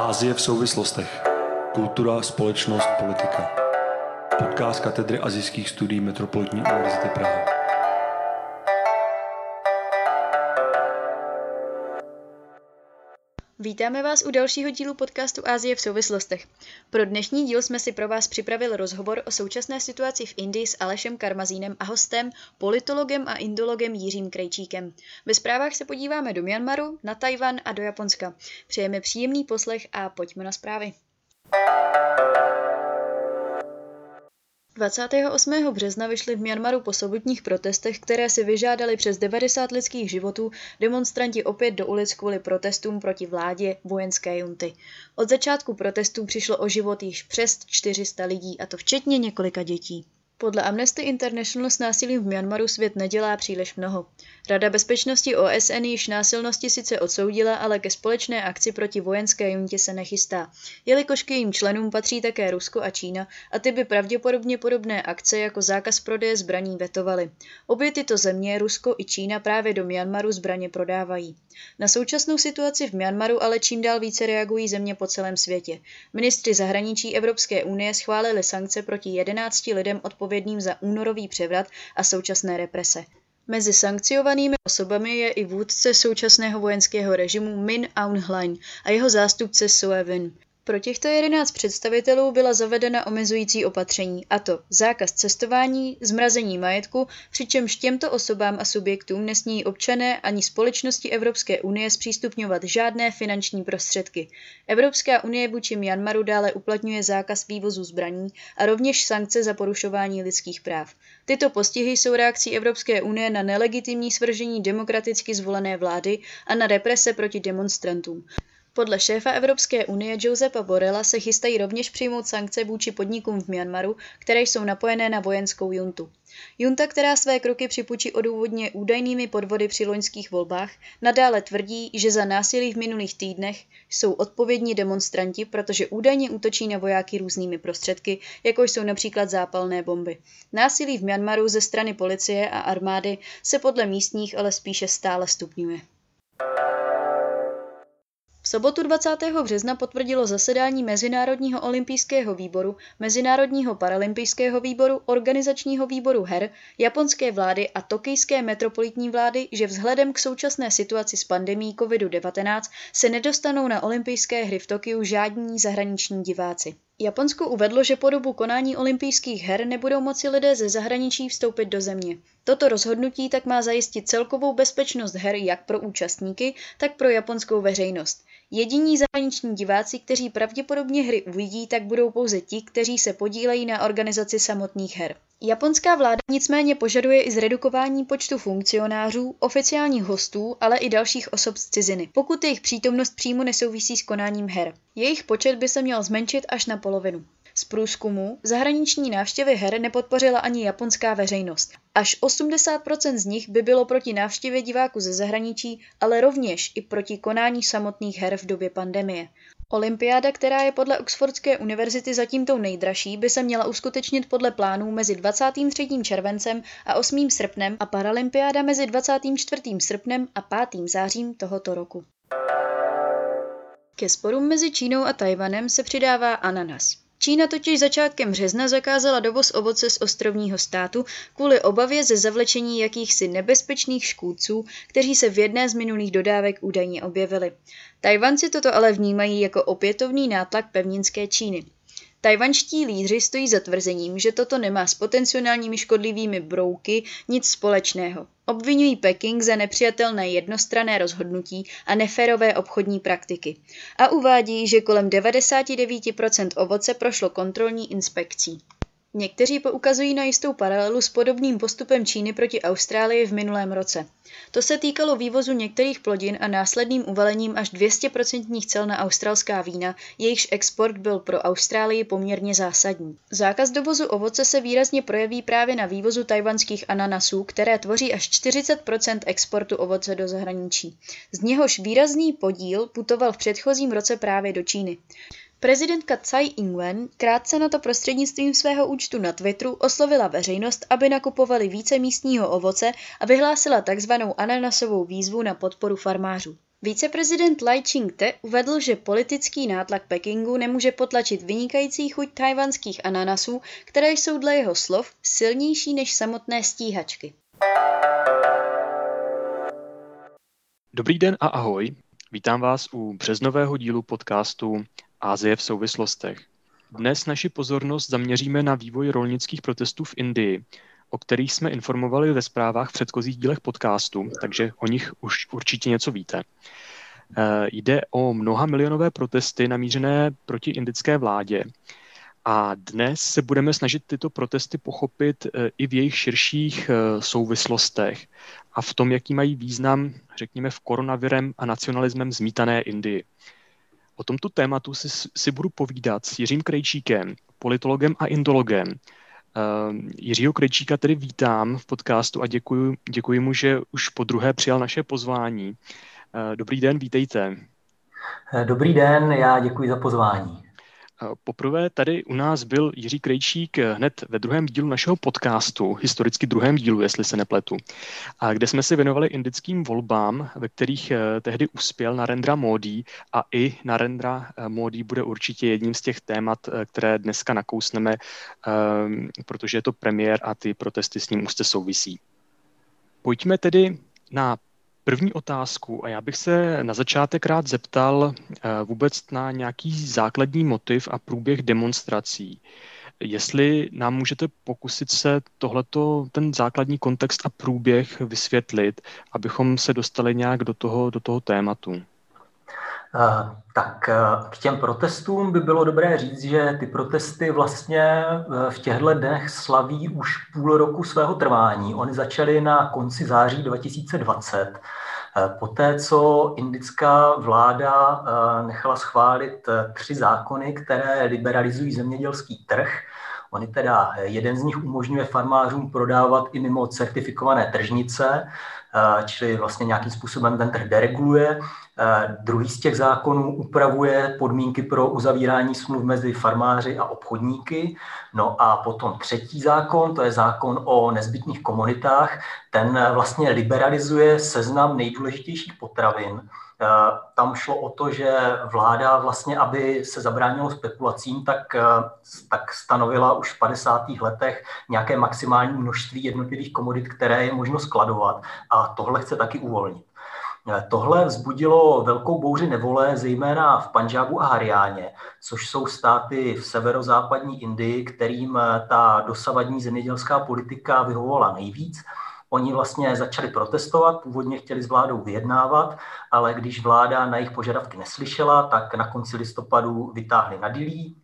Ázie v souvislostech. Kultura, společnost, politika. Podcast katedry azijských studií Metropolitní univerzity Praha. Vítáme vás u dalšího dílu podcastu Ázie v souvislostech. Pro dnešní díl jsme si pro vás připravili rozhovor o současné situaci v Indii s Alešem Karmazínem a hostem, politologem a indologem Jiřím Krejčíkem. Ve zprávách se podíváme do Myanmaru, na Tajvan a do Japonska. Přejeme příjemný poslech a pojďme na zprávy. 28. března vyšli v Myanmaru po sobotních protestech, které si vyžádali přes 90 lidských životů, demonstranti opět do ulic kvůli protestům proti vládě vojenské junty. Od začátku protestů přišlo o život již přes 400 lidí, a to včetně několika dětí. Podle Amnesty International s násilím v Myanmaru svět nedělá příliš mnoho. Rada bezpečnosti OSN již násilnosti sice odsoudila, ale ke společné akci proti vojenské juntě se nechystá, jelikož k jejím členům patří také Rusko a Čína a ty by pravděpodobně podobné akce jako zákaz prodeje zbraní vetovaly. Obě tyto země, Rusko i Čína, právě do Myanmaru zbraně prodávají. Na současnou situaci v Myanmaru ale čím dál více reagují země po celém světě. Ministři zahraničí Evropské unie schválili sankce proti 11 lidem odpovědným za únorový převrat a současné represe. Mezi sankciovanými osobami je i vůdce současného vojenského režimu Min Aung Hlaing a jeho zástupce Soe Win. Pro těchto 11 představitelů byla zavedena omezující opatření, a to zákaz cestování, zmrazení majetku, přičemž těmto osobám a subjektům nesmí občané ani společnosti Evropské unie zpřístupňovat žádné finanční prostředky. Evropská unie vůči Myanmaru dále uplatňuje zákaz vývozu zbraní a rovněž sankce za porušování lidských práv. Tyto postihy jsou reakcí Evropské unie na nelegitimní svržení demokraticky zvolené vlády a na represe proti demonstrantům. Podle šéfa Evropské unie Josepa Borela se chystají rovněž přijmout sankce vůči podnikům v Myanmaru, které jsou napojené na vojenskou juntu. Junta, která své kroky připučí odůvodně údajnými podvody při loňských volbách, nadále tvrdí, že za násilí v minulých týdnech jsou odpovědní demonstranti, protože údajně útočí na vojáky různými prostředky, jako jsou například zápalné bomby. Násilí v Myanmaru ze strany policie a armády se podle místních ale spíše stále stupňuje. Sobotu 20. března potvrdilo zasedání Mezinárodního olympijského výboru, Mezinárodního paralympijského výboru, Organizačního výboru her, japonské vlády a tokijské metropolitní vlády, že vzhledem k současné situaci s pandemí COVID-19 se nedostanou na olympijské hry v Tokiu žádní zahraniční diváci. Japonsko uvedlo, že po dobu konání olympijských her nebudou moci lidé ze zahraničí vstoupit do země. Toto rozhodnutí tak má zajistit celkovou bezpečnost her jak pro účastníky, tak pro japonskou veřejnost. Jediní zahraniční diváci, kteří pravděpodobně hry uvidí, tak budou pouze ti, kteří se podílejí na organizaci samotných her. Japonská vláda nicméně požaduje i zredukování počtu funkcionářů, oficiálních hostů, ale i dalších osob z ciziny, pokud jejich přítomnost přímo nesouvisí s konáním her. Jejich počet by se měl zmenšit až na polovinu. Z průzkumu zahraniční návštěvy her nepodpořila ani japonská veřejnost. Až 80% z nich by bylo proti návštěvě diváků ze zahraničí, ale rovněž i proti konání samotných her v době pandemie. Olympiáda, která je podle Oxfordské univerzity zatím tou nejdražší, by se měla uskutečnit podle plánů mezi 23. červencem a 8. srpnem a Paralympiáda mezi 24. srpnem a 5. zářím tohoto roku. Ke sporům mezi Čínou a Tajvanem se přidává ananas. Čína totiž začátkem března zakázala dovoz ovoce z ostrovního státu kvůli obavě ze zavlečení jakýchsi nebezpečných škůdců, kteří se v jedné z minulých dodávek údajně objevili. Tajvanci toto ale vnímají jako opětovný nátlak pevninské Číny. Tajvanští lídři stojí za tvrzením, že toto nemá s potenciálními škodlivými brouky nic společného. Obvinují Peking za nepřijatelné jednostrané rozhodnutí a neférové obchodní praktiky a uvádí, že kolem 99% ovoce prošlo kontrolní inspekcí. Někteří poukazují na jistou paralelu s podobným postupem Číny proti Austrálii v minulém roce. To se týkalo vývozu některých plodin a následným uvalením až 200% cel na australská vína, jejichž export byl pro Austrálii poměrně zásadní. Zákaz dovozu ovoce se výrazně projeví právě na vývozu tajvanských ananasů, které tvoří až 40% exportu ovoce do zahraničí. Z něhož výrazný podíl putoval v předchozím roce právě do Číny. Prezidentka Tsai Ing-wen krátce na to prostřednictvím svého účtu na Twitteru oslovila veřejnost, aby nakupovali více místního ovoce a vyhlásila tzv. ananasovou výzvu na podporu farmářů. Viceprezident Lai Ching-te uvedl, že politický nátlak Pekingu nemůže potlačit vynikající chuť tajvanských ananasů, které jsou dle jeho slov silnější než samotné stíhačky. Dobrý den a ahoj. Vítám vás u březnového dílu podcastu Ázie v souvislostech. Dnes naši pozornost zaměříme na vývoj rolnických protestů v Indii, o kterých jsme informovali ve zprávách v předchozích dílech podcastu, takže o nich už určitě něco víte. Eh, jde o mnoha milionové protesty namířené proti indické vládě. A dnes se budeme snažit tyto protesty pochopit eh, i v jejich širších eh, souvislostech a v tom, jaký mají význam, řekněme, v koronavirem a nacionalismem zmítané Indii. O tomto tématu si, si budu povídat s Jiřím Krejčíkem, politologem a indologem, Uh, Jiřího Krejčíka tedy vítám v podcastu a děkuji, děkuji mu, že už po druhé přijal naše pozvání. Uh, dobrý den, vítejte. Dobrý den, já děkuji za pozvání. Poprvé tady u nás byl Jiří Krejčík hned ve druhém dílu našeho podcastu, historicky druhém dílu, jestli se nepletu, a kde jsme se věnovali indickým volbám, ve kterých eh, tehdy uspěl Narendra Modi a i Narendra eh, Modi bude určitě jedním z těch témat, eh, které dneska nakousneme, protože je to premiér a ty protesty s ním úzce souvisí. Pojďme tedy na první otázku a já bych se na začátek rád zeptal eh, vůbec na nějaký základní motiv a průběh demonstrací. Jestli nám můžete pokusit se tohleto, ten základní kontext a průběh vysvětlit, abychom se dostali nějak do toho, do toho tématu. Uh, tak uh, k těm protestům by bylo dobré říct, že ty protesty vlastně uh, v těchto dnech slaví už půl roku svého trvání. Oni začaly na konci září 2020 Eh, poté, co indická vláda eh, nechala schválit eh, tři zákony, které liberalizují zemědělský trh, Oni teda, jeden z nich umožňuje farmářům prodávat i mimo certifikované tržnice, čili vlastně nějakým způsobem ten trh dereguluje. Druhý z těch zákonů upravuje podmínky pro uzavírání smluv mezi farmáři a obchodníky. No a potom třetí zákon, to je zákon o nezbytných komunitách, ten vlastně liberalizuje seznam nejdůležitějších potravin. Tam šlo o to, že vláda vlastně, aby se zabránilo spekulacím, tak, tak stanovila už v 50. letech nějaké maximální množství jednotlivých komodit, které je možno skladovat a tohle chce taky uvolnit. Tohle vzbudilo velkou bouři nevole, zejména v Panžábu a Hariáně, což jsou státy v severozápadní Indii, kterým ta dosavadní zemědělská politika vyhovovala nejvíc. Oni vlastně začali protestovat, původně chtěli s vládou vyjednávat, ale když vláda na jejich požadavky neslyšela, tak na konci listopadu vytáhli na dilí,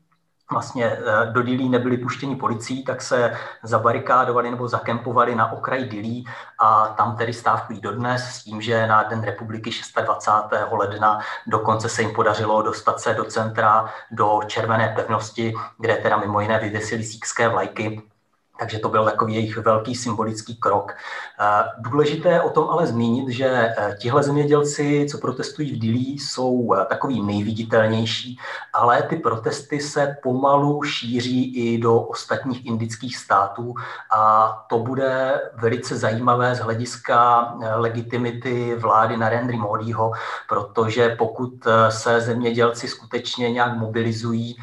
vlastně eh, do Dilí nebyli puštěni policií, tak se zabarikádovali nebo zakempovali na okraji Dilí a tam tedy stávkují dodnes s tím, že na Den republiky 26. ledna dokonce se jim podařilo dostat se do centra, do červené pevnosti, kde teda mimo jiné vyvěsili síkské vlajky takže to byl takový jejich velký symbolický krok. Eh, důležité o tom ale zmínit, že eh, tihle zemědělci, co protestují v Dili, jsou eh, takový nejviditelnější, ale ty protesty se pomalu šíří i do ostatních indických států a to bude velice zajímavé z hlediska legitimity vlády Narendry Modiho, protože pokud se zemědělci skutečně nějak mobilizují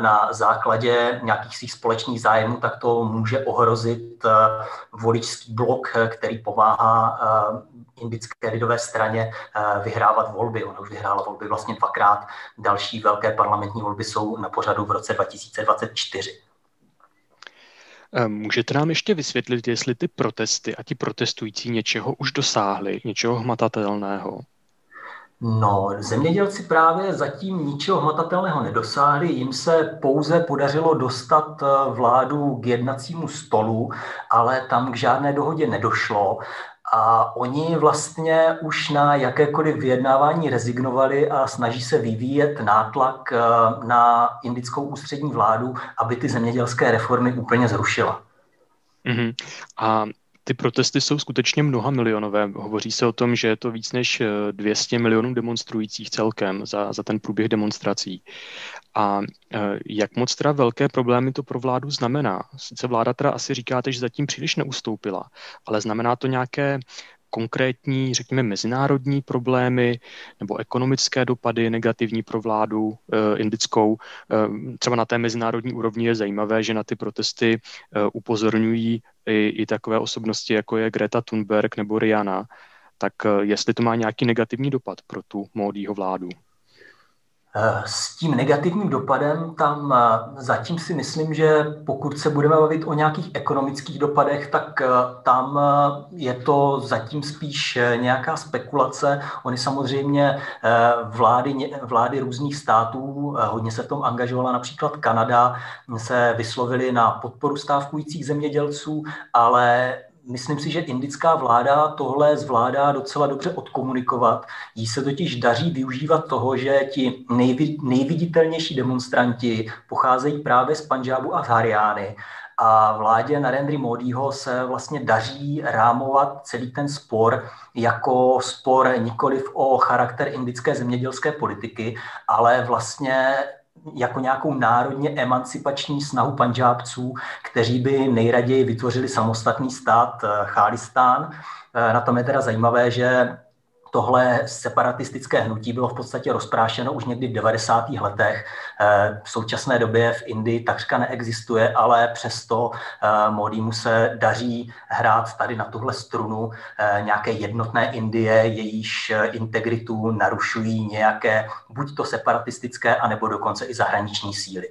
na základě nějakých svých společných zájmů, tak to může může ohrozit eh, voličský blok, eh, který pomáhá eh, indické lidové straně vyhrávat volby. Ona už vyhrála volby vlastně dvakrát. Další velké parlamentní volby jsou na pořadu v roce 2024. Můžete nám ještě vysvětlit, jestli ty protesty a ti protestující něčeho už dosáhli, něčeho hmatatelného? No, zemědělci právě zatím ničeho hmatatelného nedosáhli, jim se pouze podařilo dostat eh, vládu k jednacímu stolu, ale tam k žádné dohodě nedošlo. A oni vlastně už na jakékoliv vyjednávání rezignovali a snaží se vyvíjet nátlak eh, na indickou ústřední vládu, aby ty zemědělské reformy úplně zrušila. Mm-hmm. A ty protesty jsou skutečně mnoha milionové. Hovoří se o tom, že je to víc než 200 eh, milionů demonstrujících celkem za, za ten průběh demonstrací. A eh, jak moc teda velké problémy to pro vládu znamená? Sice vláda teda asi říkáte, že zatím příliš neustoupila, ale znamená to nějaké konkrétní, řekněme, mezinárodní problémy nebo ekonomické dopady negativní pro vládu eh, indickou. Eh, třeba na té mezinárodní úrovni je zajímavé, že na ty protesty eh, upozorňují i, i takové osobnosti, jako je Greta Thunberg nebo Rihanna. Tak jestli to má nějaký negativní dopad pro tu módího vládu? Eh, s tím negativním dopadem tam eh, zatím si myslím, že pokud se budeme bavit o nějakých ekonomických dopadech, tak eh, tam je to zatím spíš nějaká spekulace. Oni samozřejmě vlády, vlády různých států, hodně se v tom angažovala například Kanada, se vyslovili na podporu stávkujících zemědělců, ale Myslím si, že indická vláda tohle zvládá docela dobře odkomunikovat. Jí se totiž daří využívat toho, že ti nejviditelnější demonstranti pocházejí právě z Panžábu a z Hariány. A vládě Narendry Modiho se vlastně daří rámovat celý ten spor jako spor nikoliv o charakter indické zemědělské politiky, ale vlastně jako nějakou národně emancipační snahu panžábců, kteří by nejraději vytvořili samostatný stát eh, Chálistán. Eh, na tom je teda zajímavé, že tohle separatistické hnutí bylo v podstatě rozprášeno už někdy v 90. letech. Eh, v současné době v Indii takřka neexistuje, ale přesto eh, Modimu se daří hrát tady na tuhle strunu eh, nějaké jednotné Indie, jejíž integritu narušují nějaké buď to separatistické, anebo dokonce i zahraniční síly.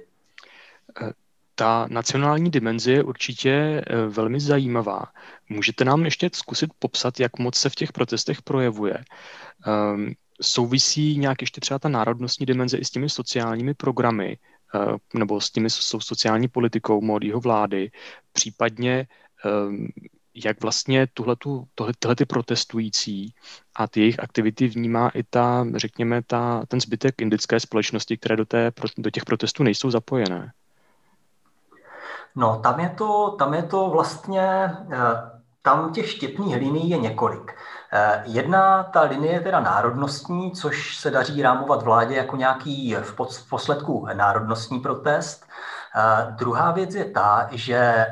Ta nacionální dimenze je určitě velmi zajímavá. Můžete nám ještě zkusit popsat, jak moc se v těch protestech projevuje? Um, souvisí nějak ještě třeba ta národnostní dimenze i s těmi sociálními programy, uh, nebo s těmi so, sociální politikou Módího vlády, případně um, jak vlastně tuhletu, tohle, tyhle ty protestující a ty jejich aktivity vnímá i ta, řekněme, ta, ten zbytek indické společnosti, které do, té, do těch protestů nejsou zapojené. No, tam je to, tam je to vlastně, eh, tam těch štěpných linií je několik. Eh, jedna ta linie je teda národnostní, což se daří rámovat vládě jako nějaký v posledku národnostní protest. Eh, druhá věc je ta, že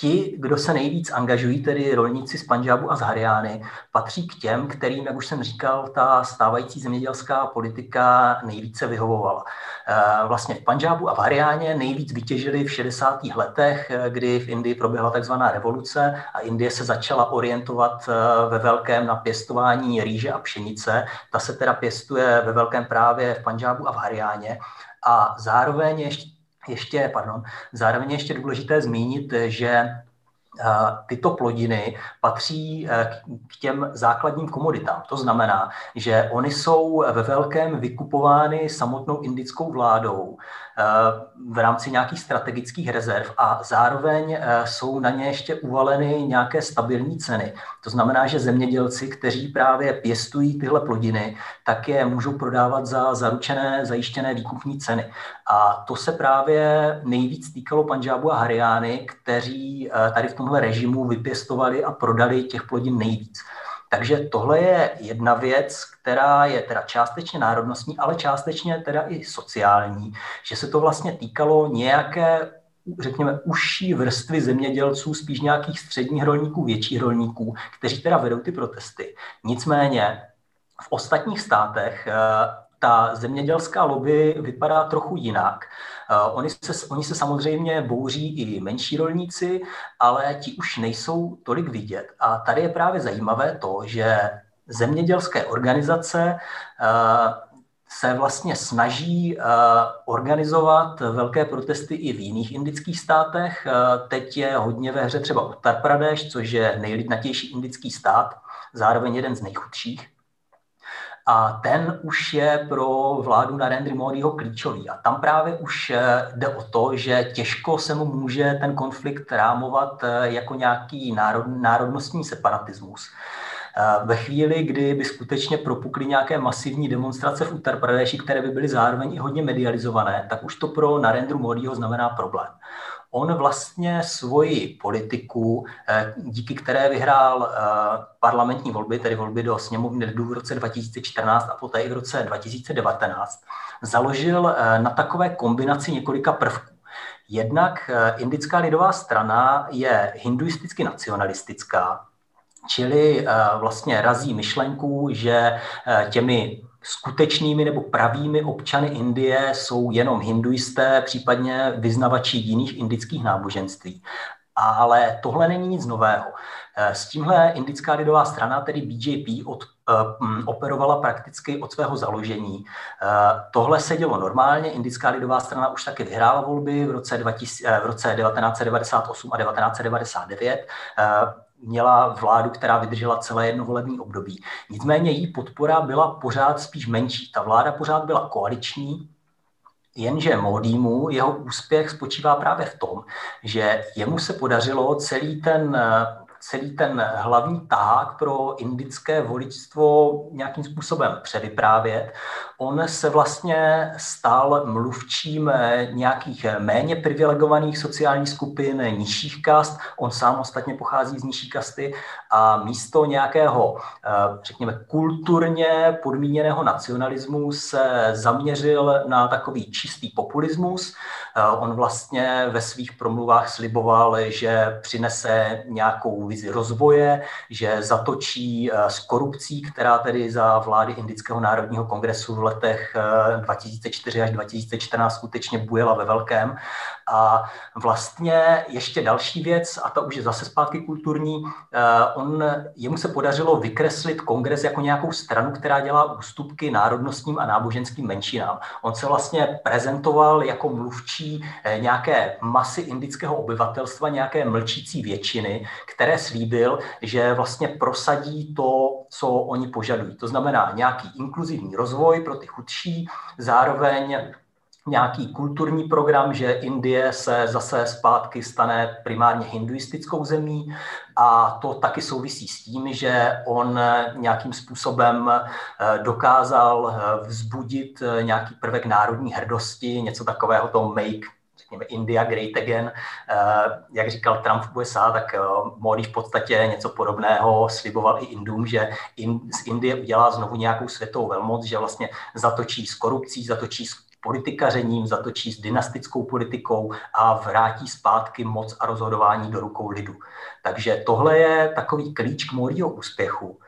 Ti, kdo se nejvíc angažují, tedy rolníci z Panžábu a z Hariány, patří k těm, kterým, jak už jsem říkal, ta stávající zemědělská politika nejvíce vyhovovala. Eh, vlastně v Panžábu a v Hariáně nejvíc vytěžili v 60. letech, eh, kdy v Indii proběhla takzvaná revoluce a Indie se začala orientovat eh, ve velkém na pěstování rýže a pšenice. Ta se teda pěstuje ve velkém právě v Panžábu a v Hariáně. A zároveň ještě ještě, pardon, zároveň ještě důležité zmínit, že tyto plodiny patří k těm základním komoditám. To znamená, že oni jsou ve velkém vykupovány samotnou indickou vládou v rámci nějakých strategických rezerv a zároveň eh, jsou na ně ještě uvaleny nějaké stabilní ceny. To znamená, že zemědělci, kteří právě pěstují tyhle plodiny, tak je můžou prodávat za zaručené, zajištěné výkupní ceny. A to se právě nejvíc týkalo Panžábu a Hariány, kteří eh, tady v tomhle režimu vypěstovali a prodali těch plodin nejvíc. Takže tohle je jedna věc, která je teda částečně národnostní, ale částečně teda i sociální, že se to vlastně týkalo nějaké řekněme, užší vrstvy zemědělců, spíš nějakých středních rolníků, větších rolníků, kteří teda vedou ty protesty. Nicméně v ostatních státech eh, ta zemědělská lobby vypadá trochu jinak. Uh, oni, se, oni se samozřejmě bouří i menší rolníci, ale ti už nejsou tolik vidět. A tady je právě zajímavé to, že zemědělské organizace uh, se vlastně snaží uh, organizovat velké protesty i v jiných indických státech. Teď je hodně ve hře třeba Uttar Pradesh, což je nejlidnatější indický stát, zároveň jeden z nejchudších a ten už je pro vládu Narendry Modiho klíčový. A tam právě už eh, jde o to, že těžko se mu může ten konflikt rámovat eh, jako nějaký národ, národnostní separatismus. Eh, ve chvíli, kdy by skutečně propukly nějaké masivní demonstrace v Uttar Pradeshi, které by byly zároveň i hodně medializované, tak už to pro Narendru Modiho znamená problém on vlastně svoji politiku, eh, díky které vyhrál eh, parlamentní volby, tedy volby do sněmovny v roce 2014 a poté i v roce 2019, založil eh, na takové kombinaci několika prvků. Jednak indická lidová strana je hinduisticky nacionalistická, čili vlastně razí myšlenku, že těmi skutečnými nebo pravými občany Indie jsou jenom hinduisté, případně vyznavači jiných indických náboženství. Ale tohle není nic nového. S tímhle indická lidová strana, tedy BJP, od, uh, operovala prakticky od svého založení. Uh, tohle se dělo normálně. Indická lidová strana už taky vyhrála volby v roce, 2000, v roce 1998 a 1999. Měla vládu, která vydržela celé jedno volební období. Nicméně její podpora byla pořád spíš menší. Ta vláda pořád byla koaliční, jenže Modímu jeho úspěch spočívá právě v tom, že jemu se podařilo celý ten celý ten hlavní tahák pro indické voličstvo nějakým způsobem předvyprávět. On se vlastně stal mluvčím nějakých méně privilegovaných sociálních skupin, nižších kast. On sám ostatně pochází z nižší kasty a místo nějakého, eh, řekněme, kulturně podmíněného nacionalismu se zaměřil na takový čistý populismus. Eh, on vlastně ve svých promluvách sliboval, že přinese nějakou vizi rozvoje, že zatočí eh, s korupcí, která tedy za vlády Indického národního kongresu v letech 2004 až 2014 skutečně bujela ve velkém. A vlastně ještě další věc, a ta už je zase zpátky kulturní, on, jemu se podařilo vykreslit kongres jako nějakou stranu, která dělá ústupky národnostním a náboženským menšinám. On se vlastně prezentoval jako mluvčí eh, nějaké masy indického obyvatelstva, nějaké mlčící většiny, které slíbil, že vlastně prosadí to, co oni požadují. To znamená nějaký inkluzivní rozvoj pro ty chudší, zároveň nějaký kulturní program, že Indie se zase zpátky stane primárně hinduistickou zemí a to taky souvisí s tím, že on nějakým způsobem eh, dokázal eh, vzbudit eh, nějaký prvek národní hrdosti, něco takového to make řekněme India Great Again. Jak říkal Trump v USA, tak Modi v podstatě něco podobného sliboval i Indům, že z Indie udělá znovu nějakou světovou velmoc, že vlastně zatočí s korupcí, zatočí s politikařením, zatočí s dynastickou politikou a vrátí zpátky moc a rozhodování do rukou lidu. Takže tohle je takový klíč k Moriho úspěchu.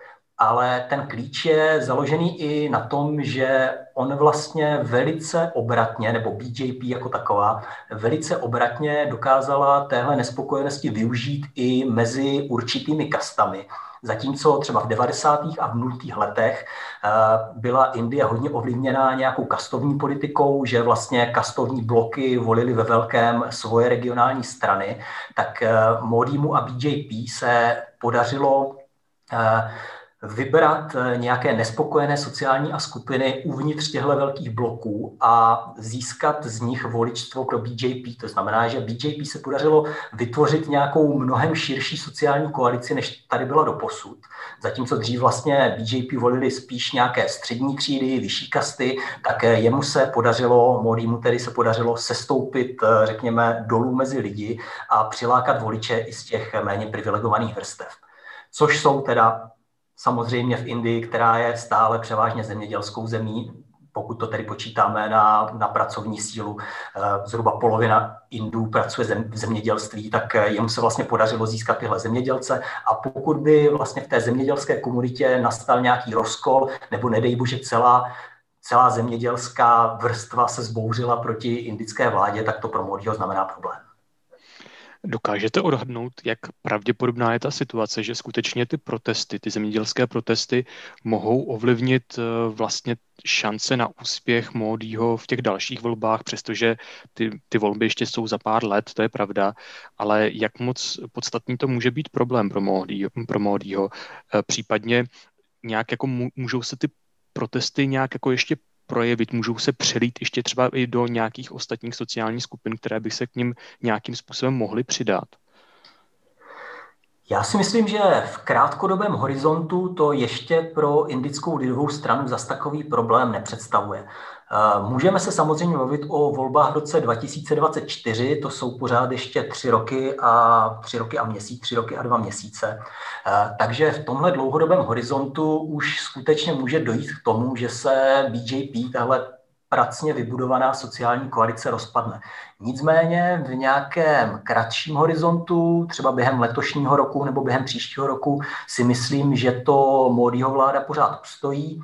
Ale ten klíč je založený i na tom, že on vlastně velice obratně, nebo BJP jako taková, velice obratně dokázala téhle nespokojenosti využít i mezi určitými kastami Zatímco třeba v 90. a v 0. letech eh, byla Indie hodně ovlivněná nějakou kastovní politikou, že vlastně kastovní bloky volili ve velkém svoje regionální strany, tak eh, Modimu a BJP se podařilo eh, vybrat eh, nějaké nespokojené sociální a skupiny uvnitř těchto velkých bloků a získat z nich voličstvo pro BJP. To znamená, že BJP se podařilo vytvořit nějakou mnohem širší sociální koalici, než tady byla do posud. Zatímco dřív vlastně BJP volili spíš nějaké střední třídy, vyšší kasty, tak eh, jemu se podařilo, Modimu tedy se podařilo sestoupit, eh, řekněme, dolů mezi lidi a přilákat voliče i z těch méně privilegovaných vrstev. Což jsou teda Samozřejmě v Indii, která je stále převážně zemědělskou zemí, pokud to tedy počítáme na, na pracovní sílu, eh, zhruba polovina Indů pracuje v zemědělství, tak eh, jemu se vlastně podařilo získat tyhle zemědělce a pokud by vlastně v té zemědělské komunitě nastal nějaký rozkol, nebo nedej bože celá, celá zemědělská vrstva se zbouřila proti indické vládě, tak to pro Modiho znamená problém. Dokážete odhadnout, jak pravděpodobná je ta situace, že skutečně ty protesty, ty zemědělské protesty mohou ovlivnit eh, vlastně šance na úspěch Módího v těch dalších volbách, přestože ty, ty volby ještě jsou za pár let, to je pravda, ale jak moc podstatný to může být problém pro Módího, pro Módího. Eh, případně nějak jako můžou se ty protesty nějak jako ještě projevit, můžou se přelít ještě třeba i do nějakých ostatních sociálních skupin, které by se k ním nějakým způsobem mohly přidat? Já si myslím, že v krátkodobém horizontu to ještě pro indickou lidovou stranu zas takový problém nepředstavuje. Můžeme se samozřejmě mluvit o volbách v roce 2024, to jsou pořád ještě tři roky a tři roky a měsíc, tři roky a dva měsíce. Eh, takže v tomhle dlouhodobém horizontu už skutečně může dojít k tomu, že se BJP, tahle pracně vybudovaná sociální koalice rozpadne. Nicméně v nějakém kratším horizontu, třeba během letošního roku nebo během příštího roku, si myslím, že to Módího vláda pořád ustojí.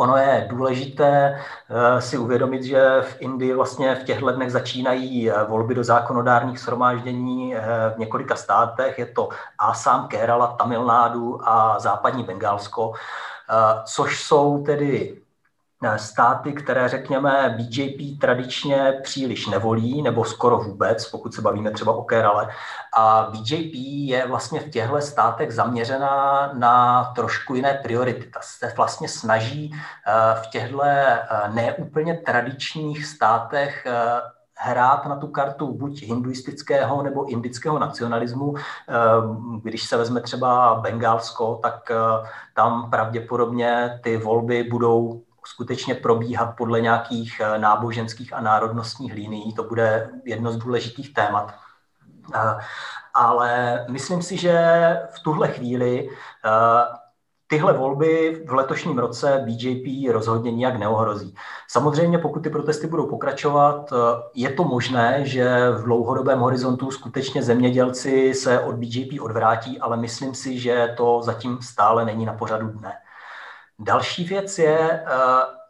Ono je důležité eh, si uvědomit, že v Indii vlastně v těchto dnech začínají eh, volby do zákonodárních shromáždění eh, v několika státech. Je to Assam, Kerala, Tamil Nadu a západní Bengálsko, což jsou tedy státy, které, řekněme, BJP tradičně příliš nevolí, nebo skoro vůbec, pokud se bavíme třeba o Kerale. A BJP je vlastně v těchto státech zaměřená na trošku jiné priority. Ta se vlastně snaží eh, v těchto eh, neúplně tradičních státech eh, hrát na tu kartu buď hinduistického nebo indického nacionalismu. Když se vezme třeba Bengálsko, tak tam pravděpodobně ty volby budou skutečně probíhat podle nějakých eh, náboženských a národnostních linií. To bude jedno z důležitých témat. Eh, ale myslím si, že v tuhle chvíli eh, tyhle volby v letošním roce BJP rozhodně nijak neohrozí. Samozřejmě, pokud ty protesty budou pokračovat, je to možné, že v dlouhodobém horizontu skutečně zemědělci se od BJP odvrátí, ale myslím si, že to zatím stále není na pořadu dne. Další věc je, eh,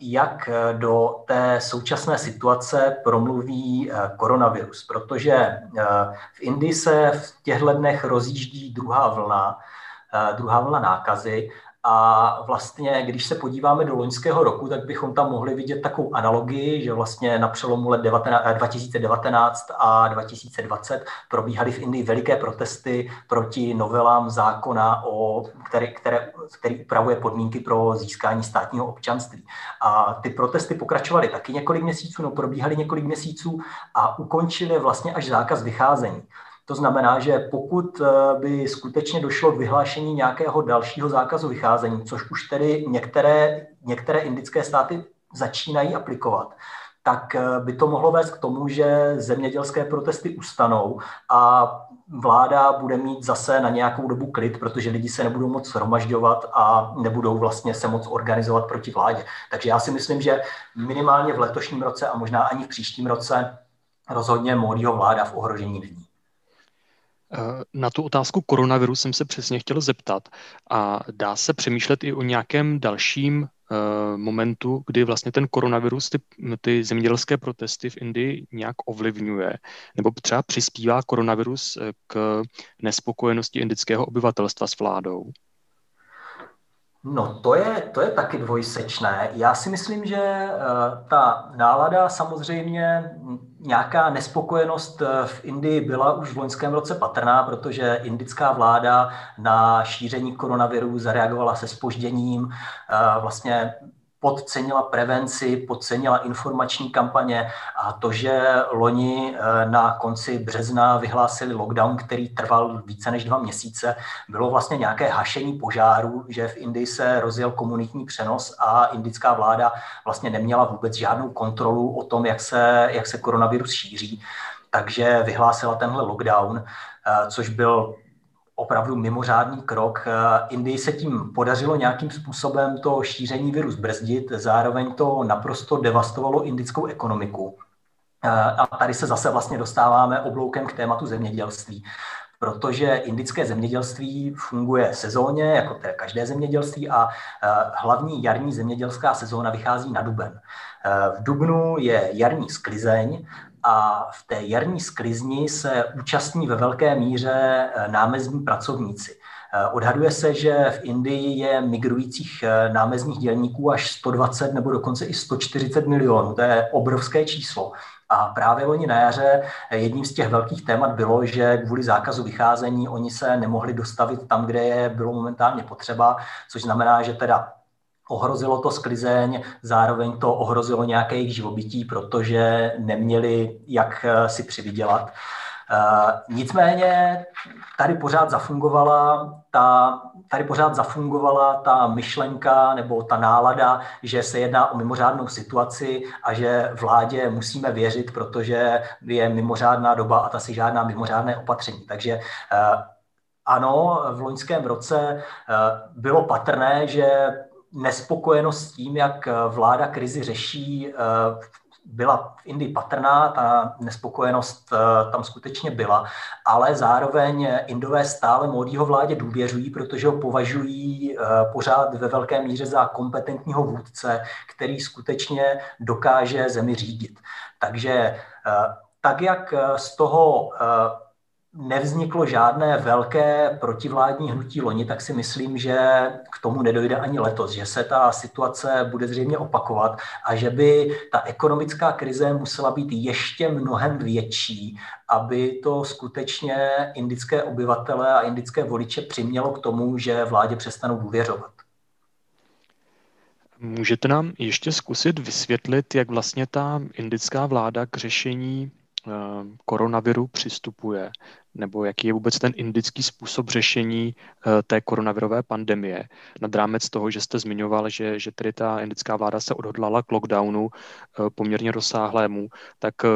jak do té současné situace promluví eh, koronavirus, protože eh, v Indii se v těchto dnech rozjíždí druhá vlna, druhá vlna nákazy a vlastně, když se podíváme do loňského roku, tak bychom tam mohli vidět takovou analogii, že vlastně na přelomu let 2019 a 2020 probíhaly v Indii veliké protesty proti novelám zákona, o, který, které, který upravuje podmínky pro získání státního občanství. A ty protesty pokračovaly taky několik měsíců, no probíhaly několik měsíců a ukončily vlastně až zákaz vycházení. To znamená, že pokud eh, by skutečně došlo k vyhlášení nějakého dalšího zákazu vycházení, což už tedy některé, některé indické státy začínají aplikovat, tak eh, by to mohlo vést k tomu, že zemědělské protesty ustanou a vláda bude mít zase na nějakou dobu klid, protože lidi se nebudou moc shromažďovat a nebudou vlastně se moc organizovat proti vládě. Takže já si myslím, že minimálně v letošním roce a možná ani v příštím roce rozhodně Módího vláda v ohrožení není. Na tu otázku koronaviru jsem se přesně chtěl zeptat a dá se přemýšlet i o nějakém dalším uh, momentu, kdy vlastně ten koronavirus ty, ty zemědělské protesty v Indii nějak ovlivňuje, nebo třeba přispívá koronavirus eh, k nespokojenosti indického obyvatelstva s vládou? No, to je, to je taky dvojsečné. Já si myslím, že uh, ta nálada samozřejmě nějaká nespokojenost eh, v Indii byla už v loňském roce patrná, protože indická vláda na šíření koronaviru zareagovala se spožděním. Uh, vlastně podcenila prevenci, podcenila informační kampaně a to, že loni eh, na konci března vyhlásili lockdown, který trval více než dva měsíce, bylo vlastně nějaké hašení požáru, že v Indii se rozjel komunitní přenos a indická vláda vlastně neměla vůbec žádnou kontrolu o tom, jak se, jak se koronavirus šíří. Takže vyhlásila tenhle lockdown, eh, což byl opravdu mimořádný krok. Eh, Indii se tím podařilo nějakým způsobem to šíření viru zbrzdit, zároveň to naprosto devastovalo indickou ekonomiku. Eh, a tady se zase vlastně dostáváme obloukem k tématu zemědělství protože indické zemědělství funguje sezóně, jako té každé zemědělství, a eh, hlavní jarní zemědělská sezóna vychází na duben. V dubnu je jarní sklizeň a v té jarní sklizni se účastní ve velké míře eh, námezní pracovníci. Eh, odhaduje se, že v Indii je migrujících eh, námezních dělníků až 120 nebo dokonce i 140 milionů. To je obrovské číslo. A právě oni na jaře jedním z těch velkých témat bylo, že kvůli zákazu vycházení oni se nemohli dostavit tam, kde je bylo momentálně potřeba, což znamená, že teda ohrozilo to sklizeň, zároveň to ohrozilo nějaké jejich živobytí, protože neměli jak eh, si přivydělat. Uh, nicméně tady pořád zafungovala ta, tady pořád zafungovala ta myšlenka nebo ta nálada, že se jedná o mimořádnou situaci a že vládě musíme věřit, protože je mimořádná doba a ta si žádná mimořádné opatření. Takže uh, ano, v loňském roce uh, bylo patrné, že nespokojenost s tím, jak vláda krizi řeší, byla v Indii patrná, ta nespokojenost tam skutečně byla, ale zároveň Indové stále Módího vládě důvěřují, protože ho považují pořád ve velké míře za kompetentního vůdce, který skutečně dokáže zemi řídit. Takže tak, jak z toho nevzniklo žádné velké protivládní hnutí loni, tak si myslím, že k tomu nedojde ani letos, že se ta situace bude zřejmě opakovat a že by ta ekonomická krize musela být ještě mnohem větší, aby to skutečně indické obyvatele a indické voliče přimělo k tomu, že vládě přestanou důvěřovat. Můžete nám ještě zkusit vysvětlit, jak vlastně ta indická vláda k řešení koronaviru přistupuje nebo jaký je vůbec ten indický způsob řešení eh, té koronavirové pandemie. Nad rámec toho, že jste zmiňoval, že, že tedy ta indická vláda se odhodlala k lockdownu eh, poměrně rozsáhlému, tak eh,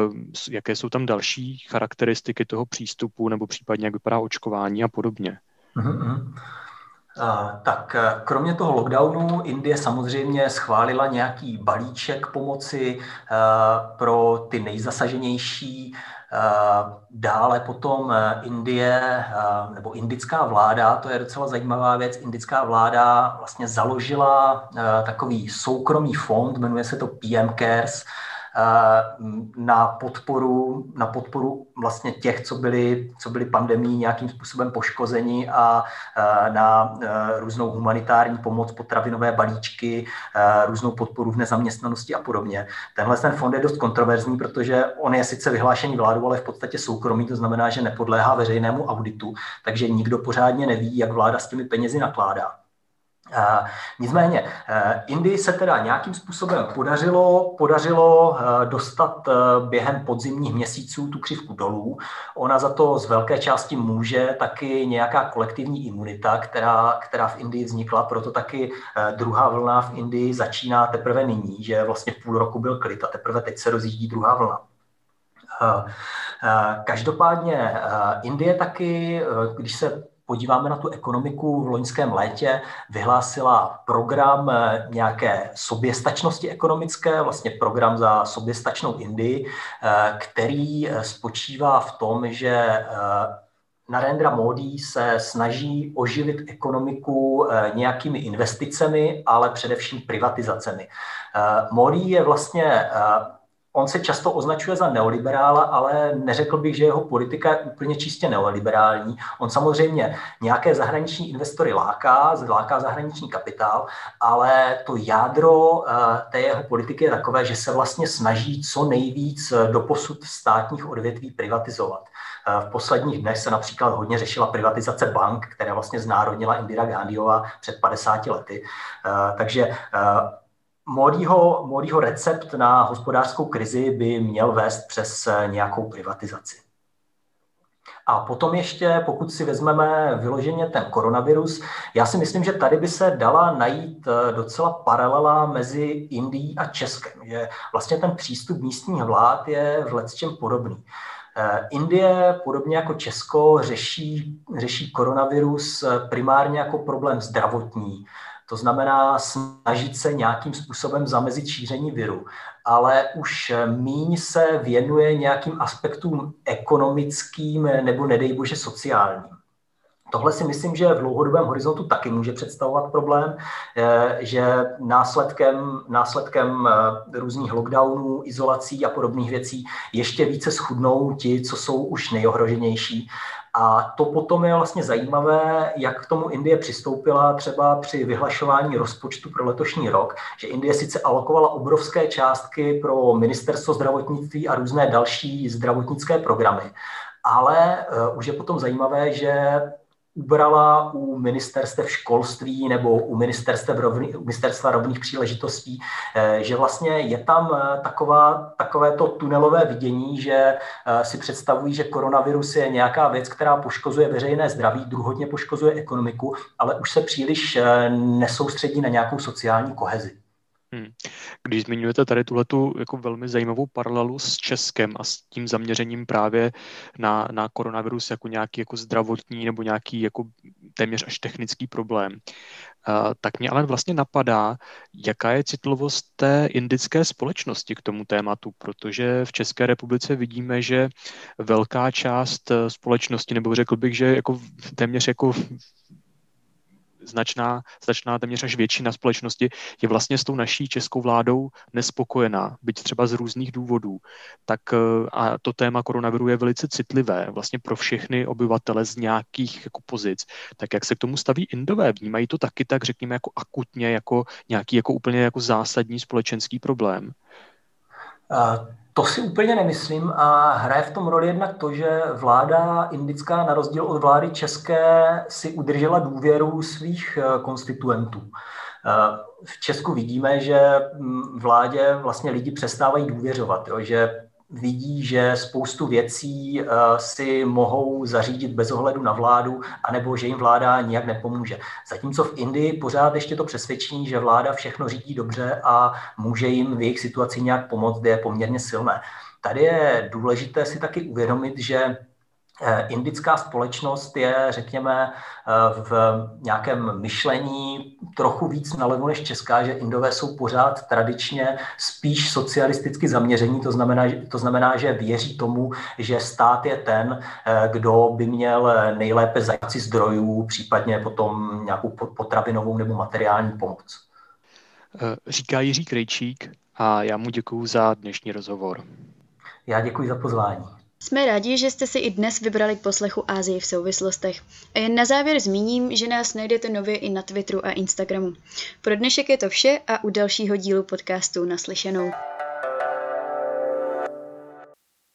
jaké jsou tam další charakteristiky toho přístupu nebo případně jak vypadá očkování a podobně? Mm-hmm. Tak kromě toho lockdownu Indie samozřejmě schválila nějaký balíček pomoci pro ty nejzasaženější. Eh, dále potom Indie nebo indická vláda, to je docela zajímavá věc, indická vláda vlastně založila takový soukromý fond, jmenuje se to PM Cares, na podporu, na podporu vlastně těch, co byli, co byli pandemí nějakým způsobem poškozeni a na různou humanitární pomoc, potravinové balíčky, různou podporu v nezaměstnanosti a podobně. Tenhle ten fond je dost kontroverzní, protože on je sice vyhlášený vládou, ale v podstatě soukromý, to znamená, že nepodléhá veřejnému auditu, takže nikdo pořádně neví, jak vláda s těmi penězi nakládá. Nicméně, eh, Indii se teda nějakým způsobem podařilo, podařilo eh, dostat eh, během podzimních měsíců tu křivku dolů. Ona za to z velké části může taky nějaká kolektivní imunita, která, která v Indii vznikla, proto taky druhá vlna v Indii začíná teprve nyní, že vlastně půl roku byl klid a teprve teď se rozjíždí druhá vlna. Každopádně Indie taky, když se podíváme na tu ekonomiku v loňském létě, vyhlásila program eh, nějaké soběstačnosti ekonomické, vlastně program za soběstačnou Indii, eh, který eh, spočívá v tom, že Narendra Modi se snaží oživit ekonomiku nějakými investicemi, ale především privatizacemi. Modi je vlastně On se často označuje za neoliberála, ale neřekl bych, že jeho politika je úplně čistě neoliberální. On samozřejmě nějaké zahraniční investory láká, láká zahraniční kapitál, ale to jádro eh, té jeho politiky je takové, že se vlastně snaží co nejvíc do posud státních odvětví privatizovat. Eh, v posledních dnech se například hodně řešila privatizace bank, které vlastně znárodnila Indira Gandhiova před 50 lety. Eh, takže Modího, Modího recept na hospodářskou krizi by měl vést přes eh, nějakou privatizaci. A potom ještě, pokud si vezmeme vyloženě ten koronavirus, já si myslím, že tady by se dala najít eh, docela paralela mezi Indií a Českem, že vlastně ten přístup místních vlád je v lecčem podobný. Eh, Indie, podobně jako Česko, řeší, řeší koronavirus primárně jako problém zdravotní, to znamená snažit se nějakým způsobem zamezit šíření viru, ale už míň se věnuje nějakým aspektům ekonomickým nebo nedej bože sociálním. Tohle si myslím, že v dlouhodobém horizontu taky může představovat problém, eh, že následkem, následkem eh, různých lockdownů, izolací a podobných věcí ještě více schudnou ti, co jsou už nejohroženější a to potom je vlastně zajímavé, jak k tomu Indie přistoupila třeba při vyhlašování rozpočtu pro letošní rok, že Indie sice alokovala obrovské částky pro ministerstvo zdravotnictví a různé další zdravotnické programy, ale uh, už je potom zajímavé, že ubrala u ministerstev školství nebo u ministerstev rovný, ministerstva rovných příležitostí, eh, že vlastně je tam eh, taková, takové to tunelové vidění, že eh, si představují, že koronavirus je nějaká věc, která poškozuje veřejné zdraví, druhotně poškozuje ekonomiku, ale už se příliš nesoustředí na nějakou sociální kohezi. Hmm. Když zmiňujete tady tuhletu jako velmi zajímavou paralelu s Českem a s tím zaměřením právě na, na koronavirus jako nějaký jako zdravotní nebo nějaký jako téměř až technický problém, tak mě ale vlastně napadá, jaká je citlivost té indické společnosti k tomu tématu, protože v České republice vidíme, že velká část eh, společnosti, nebo řekl bych, že jako téměř jako značná, značná téměř až většina společnosti je vlastně s tou naší českou vládou nespokojená, byť třeba z různých důvodů. Tak eh, a to téma koronaviru je velice citlivé vlastně pro všechny obyvatele z nějakých jako pozic. Tak jak se k tomu staví Indové? Vnímají to taky tak, řekněme, jako akutně, jako nějaký jako úplně jako zásadní společenský problém? To si úplně nemyslím a hraje v tom roli jednak to, že vláda indická na rozdíl od vlády české si udržela důvěru svých eh, konstituentů. Eh, v Česku vidíme, že mm, vládě vlastně lidi přestávají důvěřovat, jo, že vidí, že spoustu věcí uh, si mohou zařídit bez ohledu na vládu, anebo že jim vláda nijak nepomůže. Zatímco v Indii pořád ještě to přesvědčení, že vláda všechno řídí dobře a může jim v jejich situaci nějak pomoct, je poměrně silné. Tady je důležité si taky uvědomit, že Eh, indická společnost je, řekněme, eh, v nějakém myšlení trochu víc nalevo než česká, že Indové jsou pořád tradičně spíš socialisticky zaměření, to znamená, to znamená, že věří tomu, že stát je ten, eh, kdo by měl nejlépe zajít si zdrojů, případně potom nějakou potravinovou nebo materiální pomoc. Říká Jiří Krejčík a já mu děkuji za dnešní rozhovor. Já děkuji za pozvání. Jsme rádi, že jste si i dnes vybrali k poslechu Ázii v souvislostech. A jen na závěr zmíním, že nás najdete nově i na Twitteru a Instagramu. Pro dnešek je to vše a u dalšího dílu podcastu naslyšenou.